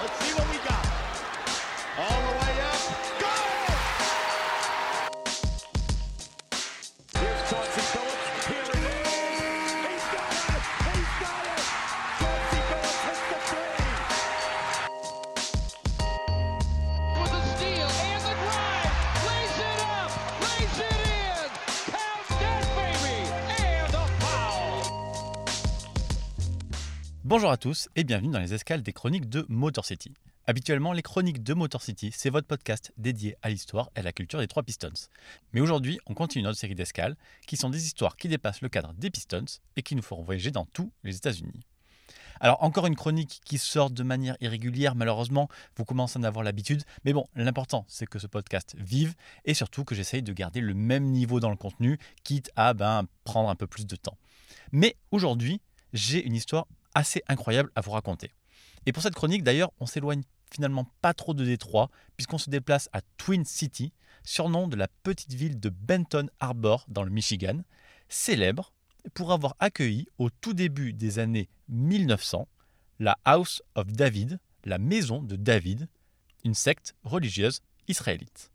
Let's see what Bonjour à tous et bienvenue dans les escales des chroniques de Motor City. Habituellement, les chroniques de Motor City, c'est votre podcast dédié à l'histoire et à la culture des trois Pistons. Mais aujourd'hui, on continue notre série d'escales qui sont des histoires qui dépassent le cadre des Pistons et qui nous feront voyager dans tous les États-Unis. Alors encore une chronique qui sort de manière irrégulière, malheureusement, vous commencez à en avoir l'habitude, mais bon, l'important c'est que ce podcast vive et surtout que j'essaye de garder le même niveau dans le contenu, quitte à ben, prendre un peu plus de temps. Mais aujourd'hui, j'ai une histoire assez incroyable à vous raconter. Et pour cette chronique, d'ailleurs, on s'éloigne finalement pas trop de Détroit, puisqu'on se déplace à Twin City, surnom de la petite ville de Benton Harbor dans le Michigan, célèbre pour avoir accueilli au tout début des années 1900 la House of David, la maison de David, une secte religieuse israélite.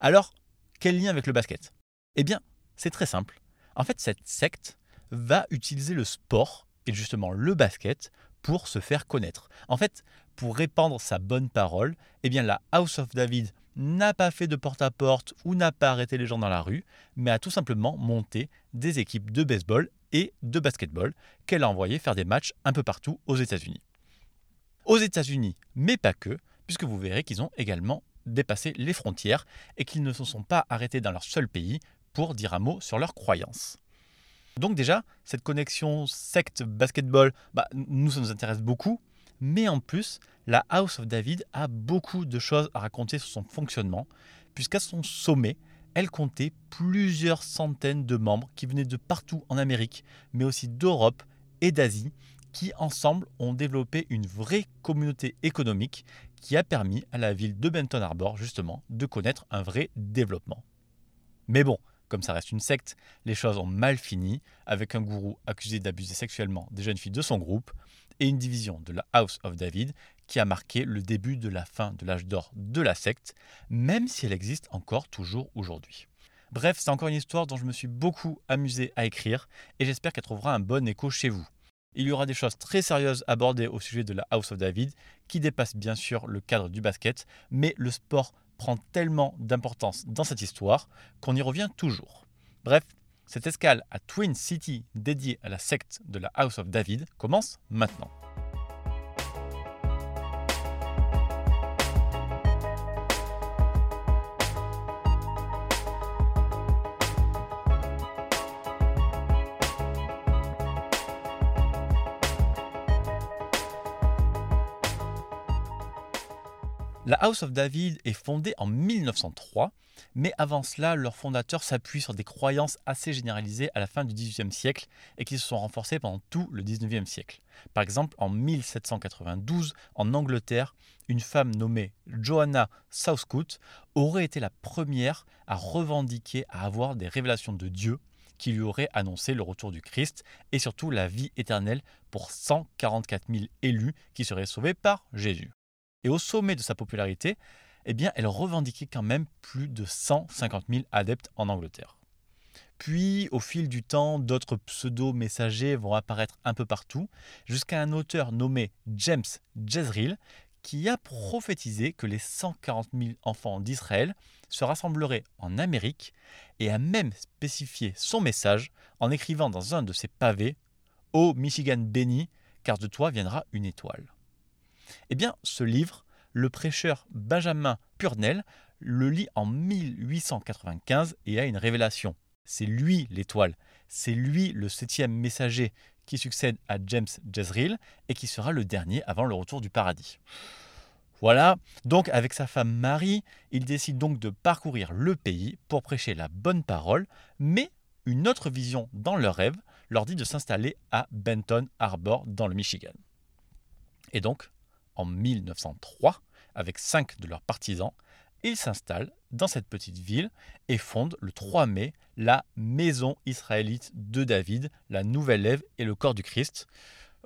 Alors, quel lien avec le basket? Eh bien, c'est très simple. En fait, cette secte va utiliser le sport, et justement le basket, pour se faire connaître. En fait, pour répandre sa bonne parole, eh bien la House of David n'a pas fait de porte-à-porte ou n'a pas arrêté les gens dans la rue, mais a tout simplement monté des équipes de baseball et de basketball qu'elle a envoyé faire des matchs un peu partout aux États-Unis. Aux États-Unis, mais pas que, puisque vous verrez qu'ils ont également dépassé les frontières et qu'ils ne se sont pas arrêtés dans leur seul pays pour dire un mot sur leurs croyances. Donc déjà, cette connexion secte basketball, bah, nous, ça nous intéresse beaucoup. Mais en plus, la House of David a beaucoup de choses à raconter sur son fonctionnement, puisqu'à son sommet, elle comptait plusieurs centaines de membres qui venaient de partout en Amérique, mais aussi d'Europe et d'Asie, qui ensemble ont développé une vraie communauté économique qui a permis à la ville de Benton Harbor justement de connaître un vrai développement. Mais bon, comme ça reste une secte, les choses ont mal fini, avec un gourou accusé d'abuser sexuellement des jeunes filles de son groupe, et une division de la House of David qui a marqué le début de la fin de l'âge d'or de la secte, même si elle existe encore toujours aujourd'hui. Bref, c'est encore une histoire dont je me suis beaucoup amusé à écrire, et j'espère qu'elle trouvera un bon écho chez vous. Il y aura des choses très sérieuses abordées au sujet de la House of David, qui dépassent bien sûr le cadre du basket, mais le sport prend tellement d'importance dans cette histoire qu'on y revient toujours. Bref, cette escale à Twin City dédiée à la secte de la House of David commence maintenant. La House of David est fondée en 1903, mais avant cela, leurs fondateurs s'appuient sur des croyances assez généralisées à la fin du XVIIIe siècle et qui se sont renforcées pendant tout le XIXe siècle. Par exemple, en 1792, en Angleterre, une femme nommée Joanna Southcote aurait été la première à revendiquer à avoir des révélations de Dieu qui lui auraient annoncé le retour du Christ et surtout la vie éternelle pour 144 000 élus qui seraient sauvés par Jésus. Et au sommet de sa popularité, eh bien, elle revendiquait quand même plus de 150 000 adeptes en Angleterre. Puis, au fil du temps, d'autres pseudo-messagers vont apparaître un peu partout, jusqu'à un auteur nommé James Jezreel, qui a prophétisé que les 140 000 enfants d'Israël se rassembleraient en Amérique et a même spécifié son message en écrivant dans un de ses pavés Ô Michigan béni, car de toi viendra une étoile. Eh bien, ce livre, le prêcheur Benjamin Purnell le lit en 1895 et a une révélation. C'est lui l'étoile, c'est lui le septième messager qui succède à James Jezreel et qui sera le dernier avant le retour du paradis. Voilà, donc avec sa femme Marie, il décide donc de parcourir le pays pour prêcher la bonne parole, mais une autre vision dans leur rêve leur dit de s'installer à Benton Harbor dans le Michigan. Et donc, en 1903, avec cinq de leurs partisans, ils s'installent dans cette petite ville et fondent le 3 mai la Maison israélite de David, la Nouvelle Ève et le corps du Christ.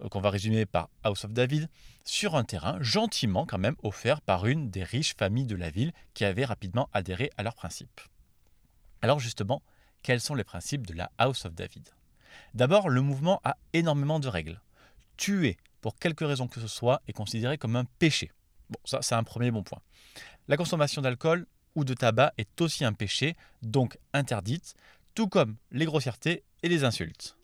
euh, qu'on va résumer par House of David, sur un terrain gentiment quand même offert par une des riches familles de la ville qui avait rapidement adhéré à leurs principes. Alors justement, quels sont les principes de la House of David? D'abord, le mouvement a énormément de règles. Tuer, pour quelque raison que ce soit, est considéré comme un péché. Bon, ça c'est un premier bon point. La consommation d'alcool ou de tabac est aussi un péché, donc interdite, tout comme les grossièretés et les insultes.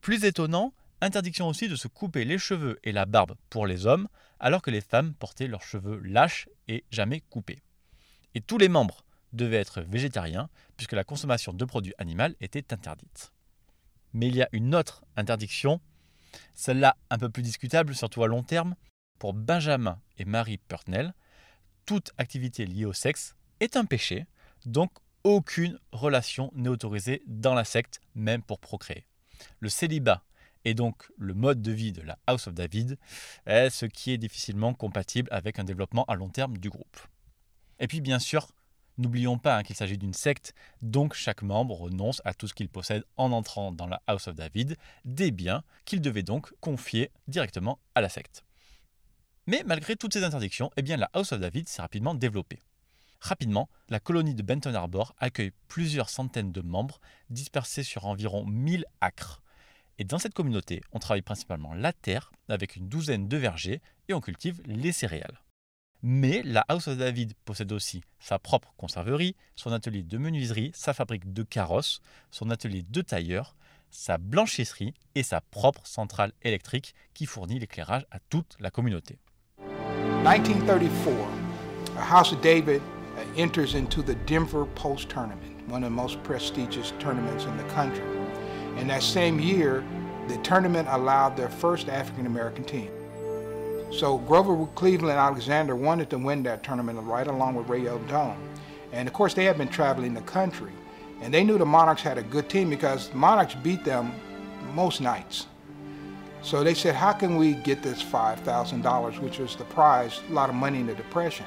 Plus étonnant, interdiction aussi de se couper les cheveux et la barbe pour les hommes, alors que les femmes portaient leurs cheveux lâches et jamais coupés. Et tous les membres devaient être végétariens, puisque la consommation de produits animaux était interdite. Mais il y a une autre interdiction, celle-là un peu plus discutable, surtout à long terme. Pour Benjamin et Marie Purtnell, toute activité liée au sexe est un péché, donc aucune relation n'est autorisée dans la secte, même pour procréer. Le célibat est donc le mode de vie de la House of David, est ce qui est difficilement compatible avec un développement à long terme du groupe. Et puis bien sûr, n'oublions pas hein, qu'il s'agit d'une secte, donc chaque membre renonce à tout ce qu'il possède en entrant dans la House of David, des biens qu'il devait donc confier directement à la secte. Mais malgré toutes ces interdictions, eh bien la House of David s'est rapidement développée. Rapidement, la colonie de Benton Harbor accueille plusieurs centaines de membres dispersés sur environ 1000 acres. Et dans cette communauté, on travaille principalement la terre avec une douzaine de vergers et on cultive les céréales. Mais la House of David possède aussi sa propre conserverie, son atelier de menuiserie, sa fabrique de carrosses, son atelier de tailleur, sa blanchisserie et sa propre centrale électrique qui fournit l'éclairage à toute la communauté. 1934, a House of David uh, enters into the Denver Post Tournament, one of the most prestigious tournaments in the country. And that same year, the tournament allowed their first African American team. So Grover Cleveland Alexander wanted to win that tournament right along with Ray Odom. And of course, they had been traveling the country. And they knew the Monarchs had a good team because the Monarchs beat them most nights. So they said, how can we get this $5,000, which was the prize, a lot of money in the Depression?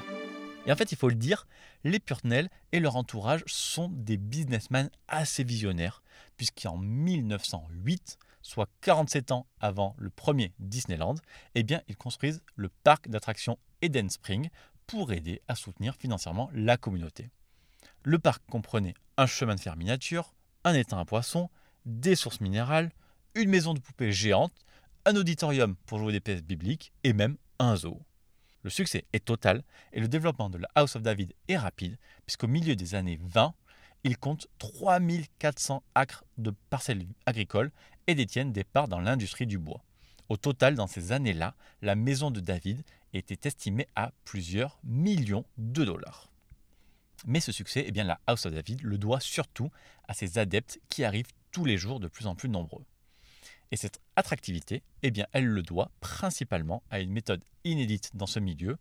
Et en fait, il faut le dire, les Purtnell et leur entourage sont des businessmen assez visionnaires, puisqu'en 1908, soit 47 ans avant le premier Disneyland, eh bien, ils construisent le parc d'attractions Eden Spring pour aider à soutenir financièrement la communauté. Le parc comprenait un chemin de fer miniature, un étang à poissons, des sources minérales, une maison de poupées géante, un auditorium pour jouer des pièces bibliques et même un zoo. Le succès est total et le développement de la House of David est rapide puisqu'au milieu des années 20, ils comptent 3400 acres de parcelles agricoles et détiennent des parts dans l'industrie du bois. Au total, dans ces années-là, la maison de David était estimée à plusieurs millions de dollars. Mais ce succès, eh bien, la House of David le doit surtout à ses adeptes qui arrivent tous les jours de plus en plus nombreux. Et cette attractivité, eh elle le doit principalement à une méthode inédite dans ce milieu,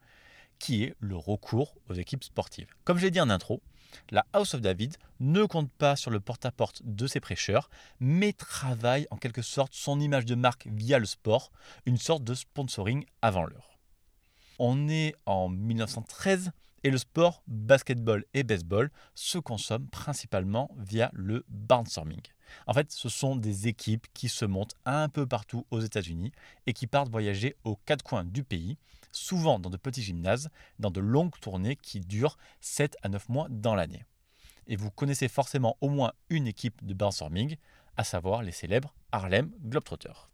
qui est le recours aux équipes sportives. Comme je l'ai dit en intro, la House of David ne compte pas sur le porte-à-porte de ses prêcheurs, mais travaille en quelque sorte son image de marque via le sport, une sorte de sponsoring avant l'heure. On est en 1913 et le sport, basketball et baseball, se consomment principalement via le barnstorming. En fait, ce sont des équipes qui se montent un peu partout aux États-Unis et qui partent voyager aux quatre coins du pays, souvent dans de petits gymnases, dans de longues tournées qui durent 7 à 9 mois dans l'année. Et vous connaissez forcément au moins une équipe de barnstorming, à savoir les célèbres Harlem Globetrotters.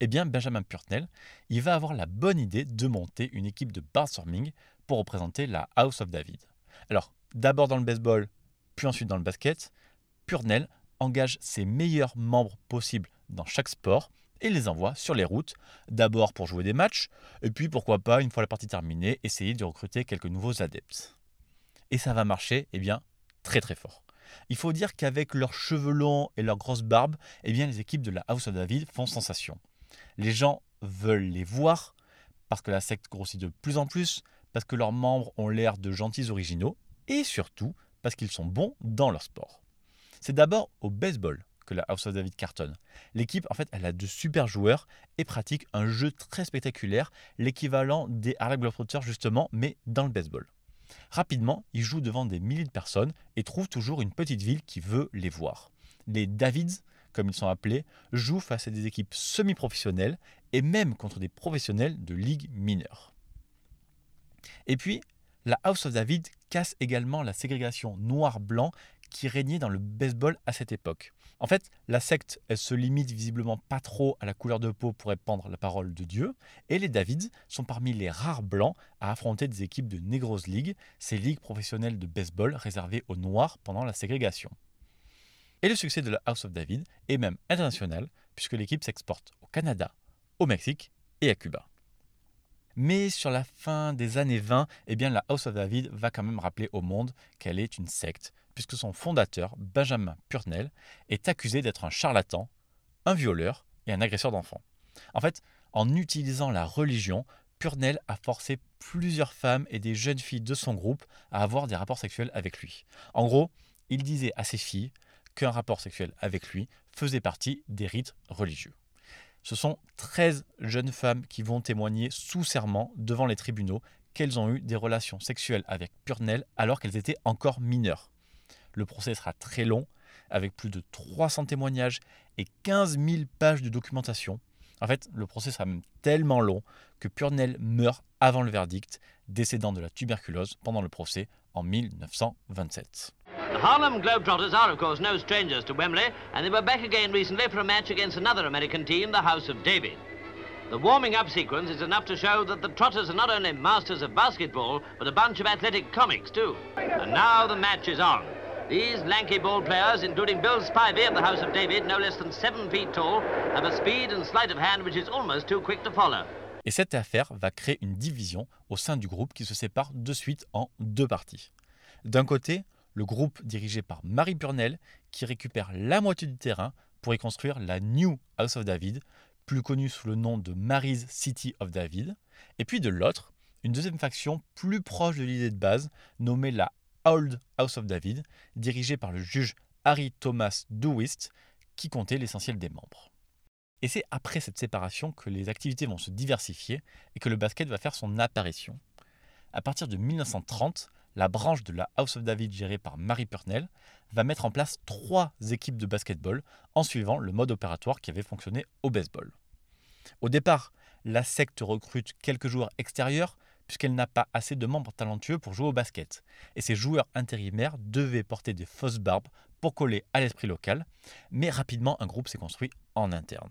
Eh bien, Benjamin Purtnell, il va avoir la bonne idée de monter une équipe de barnstorming pour représenter la House of David. Alors, d'abord dans le baseball, puis ensuite dans le basket, Purnell engage ses meilleurs membres possibles dans chaque sport et les envoie sur les routes, d'abord pour jouer des matchs, et puis pourquoi pas, une fois la partie terminée, essayer de recruter quelques nouveaux adeptes. Et ça va marcher, eh bien, très très fort. Il faut dire qu'avec leurs cheveux longs et leurs grosses barbes, eh bien, les équipes de la House of David font sensation. Les gens veulent les voir, parce que la secte grossit de plus en plus, parce que leurs membres ont l'air de gentils originaux, et surtout parce qu'ils sont bons dans leur sport. C'est d'abord au baseball que la House of David cartonne. L'équipe, en fait, elle a de super joueurs et pratique un jeu très spectaculaire, l'équivalent des Harlem Globetrotters justement, mais dans le baseball. Rapidement, ils jouent devant des milliers de personnes et trouvent toujours une petite ville qui veut les voir. Les Davids, comme ils sont appelés, jouent face à des équipes semi-professionnelles et même contre des professionnels de ligues mineures. Et puis, la House of David casse également la ségrégation noir-blanc qui régnait dans le baseball à cette époque. En fait, la secte, elle se limite visiblement pas trop à la couleur de peau pour répandre la parole de Dieu, et les Davids sont parmi les rares blancs à affronter des équipes de Negros League, ces ligues professionnelles de baseball réservées aux Noirs pendant la ségrégation. Et le succès de la House of David est même international, puisque l'équipe s'exporte au Canada, au Mexique et à Cuba. Mais sur la fin des années 20, eh bien, la House of David va quand même rappeler au monde qu'elle est une secte, puisque son fondateur, Benjamin Purnell, est accusé d'être un charlatan, un violeur et un agresseur d'enfants. En fait, en utilisant la religion, Purnell a forcé plusieurs femmes et des jeunes filles de son groupe à avoir des rapports sexuels avec lui. En gros, il disait à ses filles qu'un rapport sexuel avec lui faisait partie des rites religieux. Ce sont 13 jeunes femmes qui vont témoigner sous serment devant les tribunaux qu'elles ont eu des relations sexuelles avec Purnell alors qu'elles étaient encore mineures. Le procès sera très long, avec plus de 300 témoignages et 15 000 pages de documentation. En fait, le procès sera même tellement long que Purnell meurt avant le verdict, décédant de la tuberculose pendant le procès en 1927. The Harlem Globetrotters are, of course, no strangers to Wembley, and they were back again recently for a match against another American team, the House of David. The warming up sequence is enough to show that the Trotters are not only masters of basketball, but a bunch of athletic comics, too. And now the match is on. These lanky ball players, including Bill Spivey of the House of David, no less than seven feet tall, have a speed and sleight of hand which is almost too quick to follow. Et cette affaire va créer une division au sein du groupe qui se sépare de suite en deux parties. D'un côté, le groupe dirigé par Marie Purnell qui récupère la moitié du terrain pour y construire la New House of David, plus connue sous le nom de Mary's City of David. Et puis de l'autre, une deuxième faction plus proche de l'idée de base, nommée la Old House of David, dirigée par le juge Harry Thomas Dewist, qui comptait l'essentiel des membres. Et c'est après cette séparation que les activités vont se diversifier et que le basket va faire son apparition. À partir de 1930, la branche de la House of David gérée par Marie Purnell va mettre en place trois équipes de basketball en suivant le mode opératoire qui avait fonctionné au baseball. Au départ, la secte recrute quelques joueurs extérieurs puisqu'elle n'a pas assez de membres talentueux pour jouer au basket. Et ces joueurs intérimaires devaient porter des fausses barbes pour coller à l'esprit local, mais rapidement un groupe s'est construit en interne.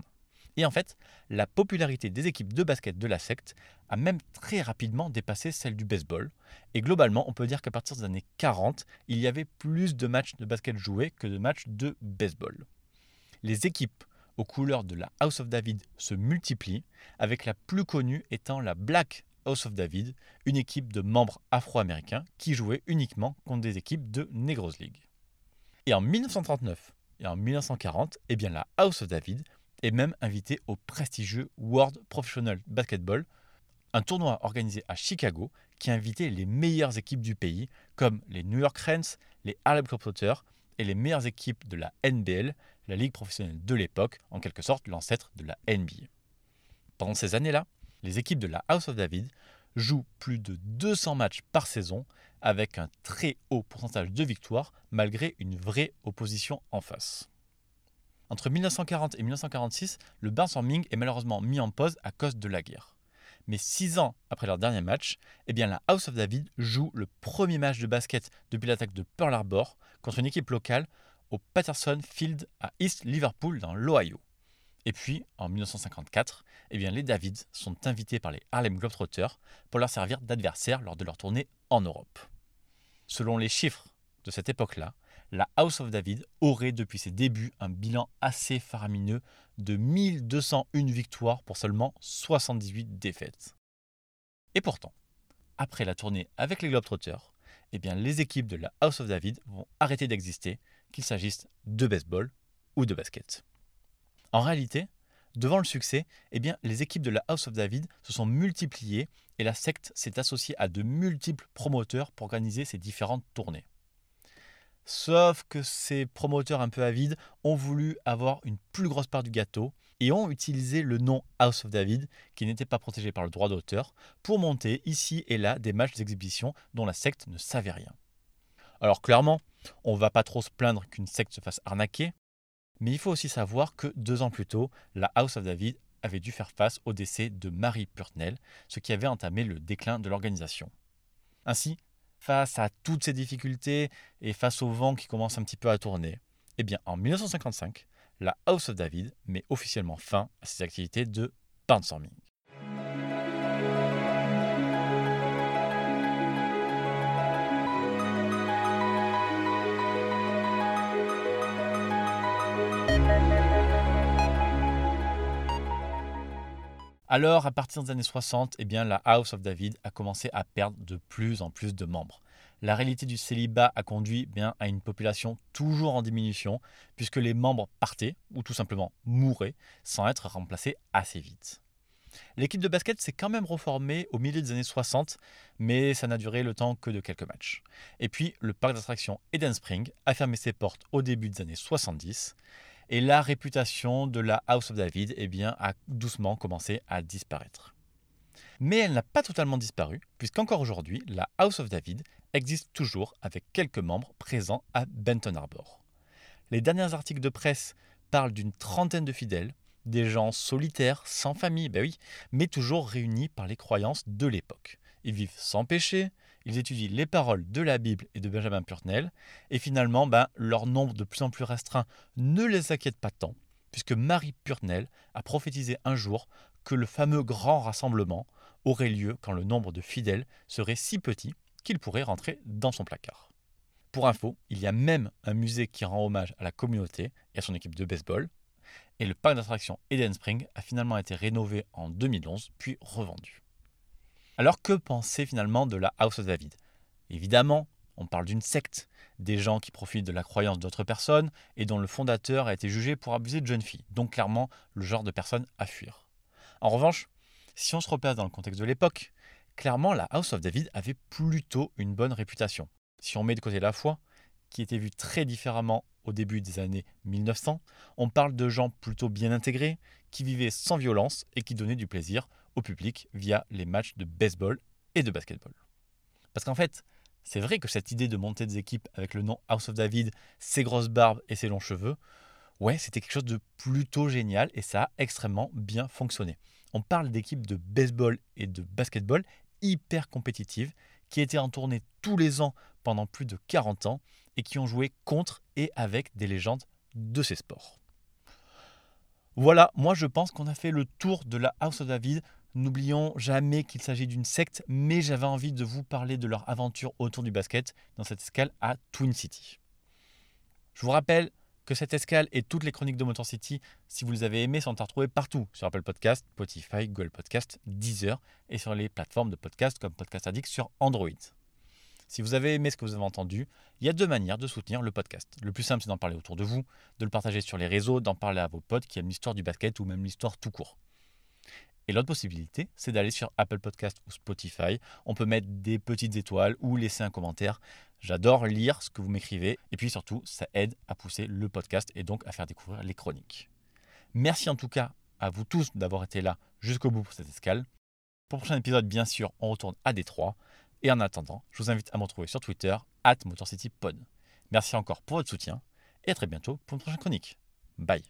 Et en fait, la popularité des équipes de basket de la secte a même très rapidement dépassé celle du baseball. Et globalement, on peut dire qu'à partir des années 40, il y avait plus de matchs de basket joués que de matchs de baseball. Les équipes aux couleurs de la House of David se multiplient, avec la plus connue étant la Black House of David, une équipe de membres afro-américains qui jouait uniquement contre des équipes de Negros League. Et en 1939 et en 1940, eh bien la House of David est même invitée au prestigieux World Professional Basketball, un tournoi organisé à Chicago qui invitait les meilleures équipes du pays, comme les New York Rens, les Harlem Globetrotters et les meilleures équipes de la NBL, la ligue professionnelle de l'époque, en quelque sorte l'ancêtre de la NBA. Pendant ces années-là, les équipes de la House of David jouent plus de 200 matchs par saison avec un très haut pourcentage de victoires malgré une vraie opposition en face. Entre 1940 et 1946, le brainstorming est malheureusement mis en pause à cause de la guerre. Mais six ans après leur dernier match, eh bien la House of David joue le premier match de basket depuis l'attaque de Pearl Harbor contre une équipe locale au Patterson Field à East Liverpool dans l'Ohio. Et puis, en 1954, eh bien, les Davids sont invités par les Harlem Globetrotters pour leur servir d'adversaires lors de leur tournée en Europe. Selon les chiffres de cette époque-là, la House of David aurait depuis ses débuts un bilan assez faramineux de 1201 victoires pour seulement 78 défaites. Et pourtant, après la tournée avec les Globetrotters, eh bien, les équipes de la House of David vont arrêter d'exister, qu'il s'agisse de baseball ou de basket. En réalité, devant le succès, eh les équipes de la House of David se sont multipliées et la secte s'est associée à de multiples promoteurs pour organiser ces différentes tournées. Sauf que ces promoteurs un peu avides ont voulu avoir une plus grosse part du gâteau et ont utilisé le nom House of David, qui n'était pas protégé par le droit d'auteur, pour monter ici et là des matchs d'exhibition dont la secte ne savait rien. Alors clairement, on ne va pas trop se plaindre qu'une secte se fasse arnaquer, Mais il faut aussi savoir que deux ans plus tôt, la House of David avait dû faire face au décès de Marie Purtnell, ce qui avait entamé le déclin de l'organisation. Ainsi, face à toutes ces difficultés et face au vent qui commence un petit peu à tourner, eh bien en 1955, la House of David met officiellement fin à ses activités de barnstorming. Alors, à partir des années 60, eh la House of David a commencé à perdre de plus en plus de membres. La réalité du célibat a conduit eh à une population toujours en diminution, puisque les membres partaient, ou tout simplement mouraient, sans être remplacés assez vite. L'équipe de basket s'est quand même reformée au milieu des années 60, mais ça n'a duré le temps que de quelques matchs. Et puis, le parc d'attractions Eden Spring a fermé ses portes au début des années 70, et la réputation de la House of David eh a doucement commencé à disparaître. Mais elle n'a pas totalement disparu, puisqu'encore aujourd'hui, la House of David existe toujours avec quelques membres présents à Benton Harbor. Les derniers articles de presse parlent d'une trentaine de fidèles, des gens solitaires, sans famille, ben oui, mais toujours réunis par les croyances de l'époque. Ils vivent sans péché, ils étudient les paroles de la Bible et de Benjamin Purnell, et finalement, ben, leur nombre de plus en plus restreint ne les inquiète pas tant, puisque Marie Purnell a prophétisé un jour que le fameux grand rassemblement aurait lieu quand le nombre de fidèles serait si petit qu'il pourrait rentrer dans son placard. Pour info, il y a même un musée qui rend hommage à la communauté et à son équipe de baseball, et le parc d'attractions Eden Spring a finalement été rénové en 2011 puis revendu. Alors que penser finalement de la House of David? Évidemment, on parle d'une secte, des gens qui profitent de la croyance d'autres personnes et dont le fondateur a été jugé pour abuser de jeunes filles, donc clairement le genre de personne à fuir. En revanche, si on se replace dans le contexte de l'époque, clairement la House of David avait plutôt une bonne réputation. Si on met de côté la foi, qui était vue très différemment au début des années 1900, on parle de gens plutôt bien intégrés, qui vivaient sans violence et qui donnaient du plaisir au public via les matchs de baseball et de basketball. Parce qu'en fait, c'est vrai que cette idée de monter des équipes avec le nom House of David, ses grosses barbes et ses longs cheveux, ouais, c'était quelque chose de plutôt génial et ça a extrêmement bien fonctionné. On parle d'équipes de baseball et de basketball hyper compétitives qui étaient en tournée tous les ans pendant plus de 40 ans et qui ont joué contre et avec des légendes de ces sports. Voilà, moi je pense qu'on a fait le tour de la House of David. N'oublions jamais qu'il s'agit d'une secte, mais j'avais envie de vous parler de leur aventure autour du basket dans cette escale à Twin City. Je vous rappelle que cette escale et toutes les chroniques de Motor City, si vous les avez aimées, sont à retrouver partout sur Apple Podcast, Spotify, Google Podcast, Deezer et sur les plateformes de podcast comme Podcast Addict sur Android. Si vous avez aimé ce que vous avez entendu, il y a deux manières de soutenir le podcast. Le plus simple, c'est d'en parler autour de vous, de le partager sur les réseaux, d'en parler à vos potes qui aiment l'histoire du basket ou même l'histoire tout court. Et l'autre possibilité, c'est d'aller sur Apple Podcast ou Spotify. On peut mettre des petites étoiles ou laisser un commentaire. J'adore lire ce que vous m'écrivez. Et puis surtout, ça aide à pousser le podcast et donc à faire découvrir les chroniques. Merci en tout cas à vous tous d'avoir été là jusqu'au bout pour cette escale. Pour le prochain épisode, bien sûr, on retourne à Détroit. Et en attendant, je vous invite à me retrouver sur Twitter, at MotorCityPod. Merci encore pour votre soutien et à très bientôt pour une prochaine chronique. Bye.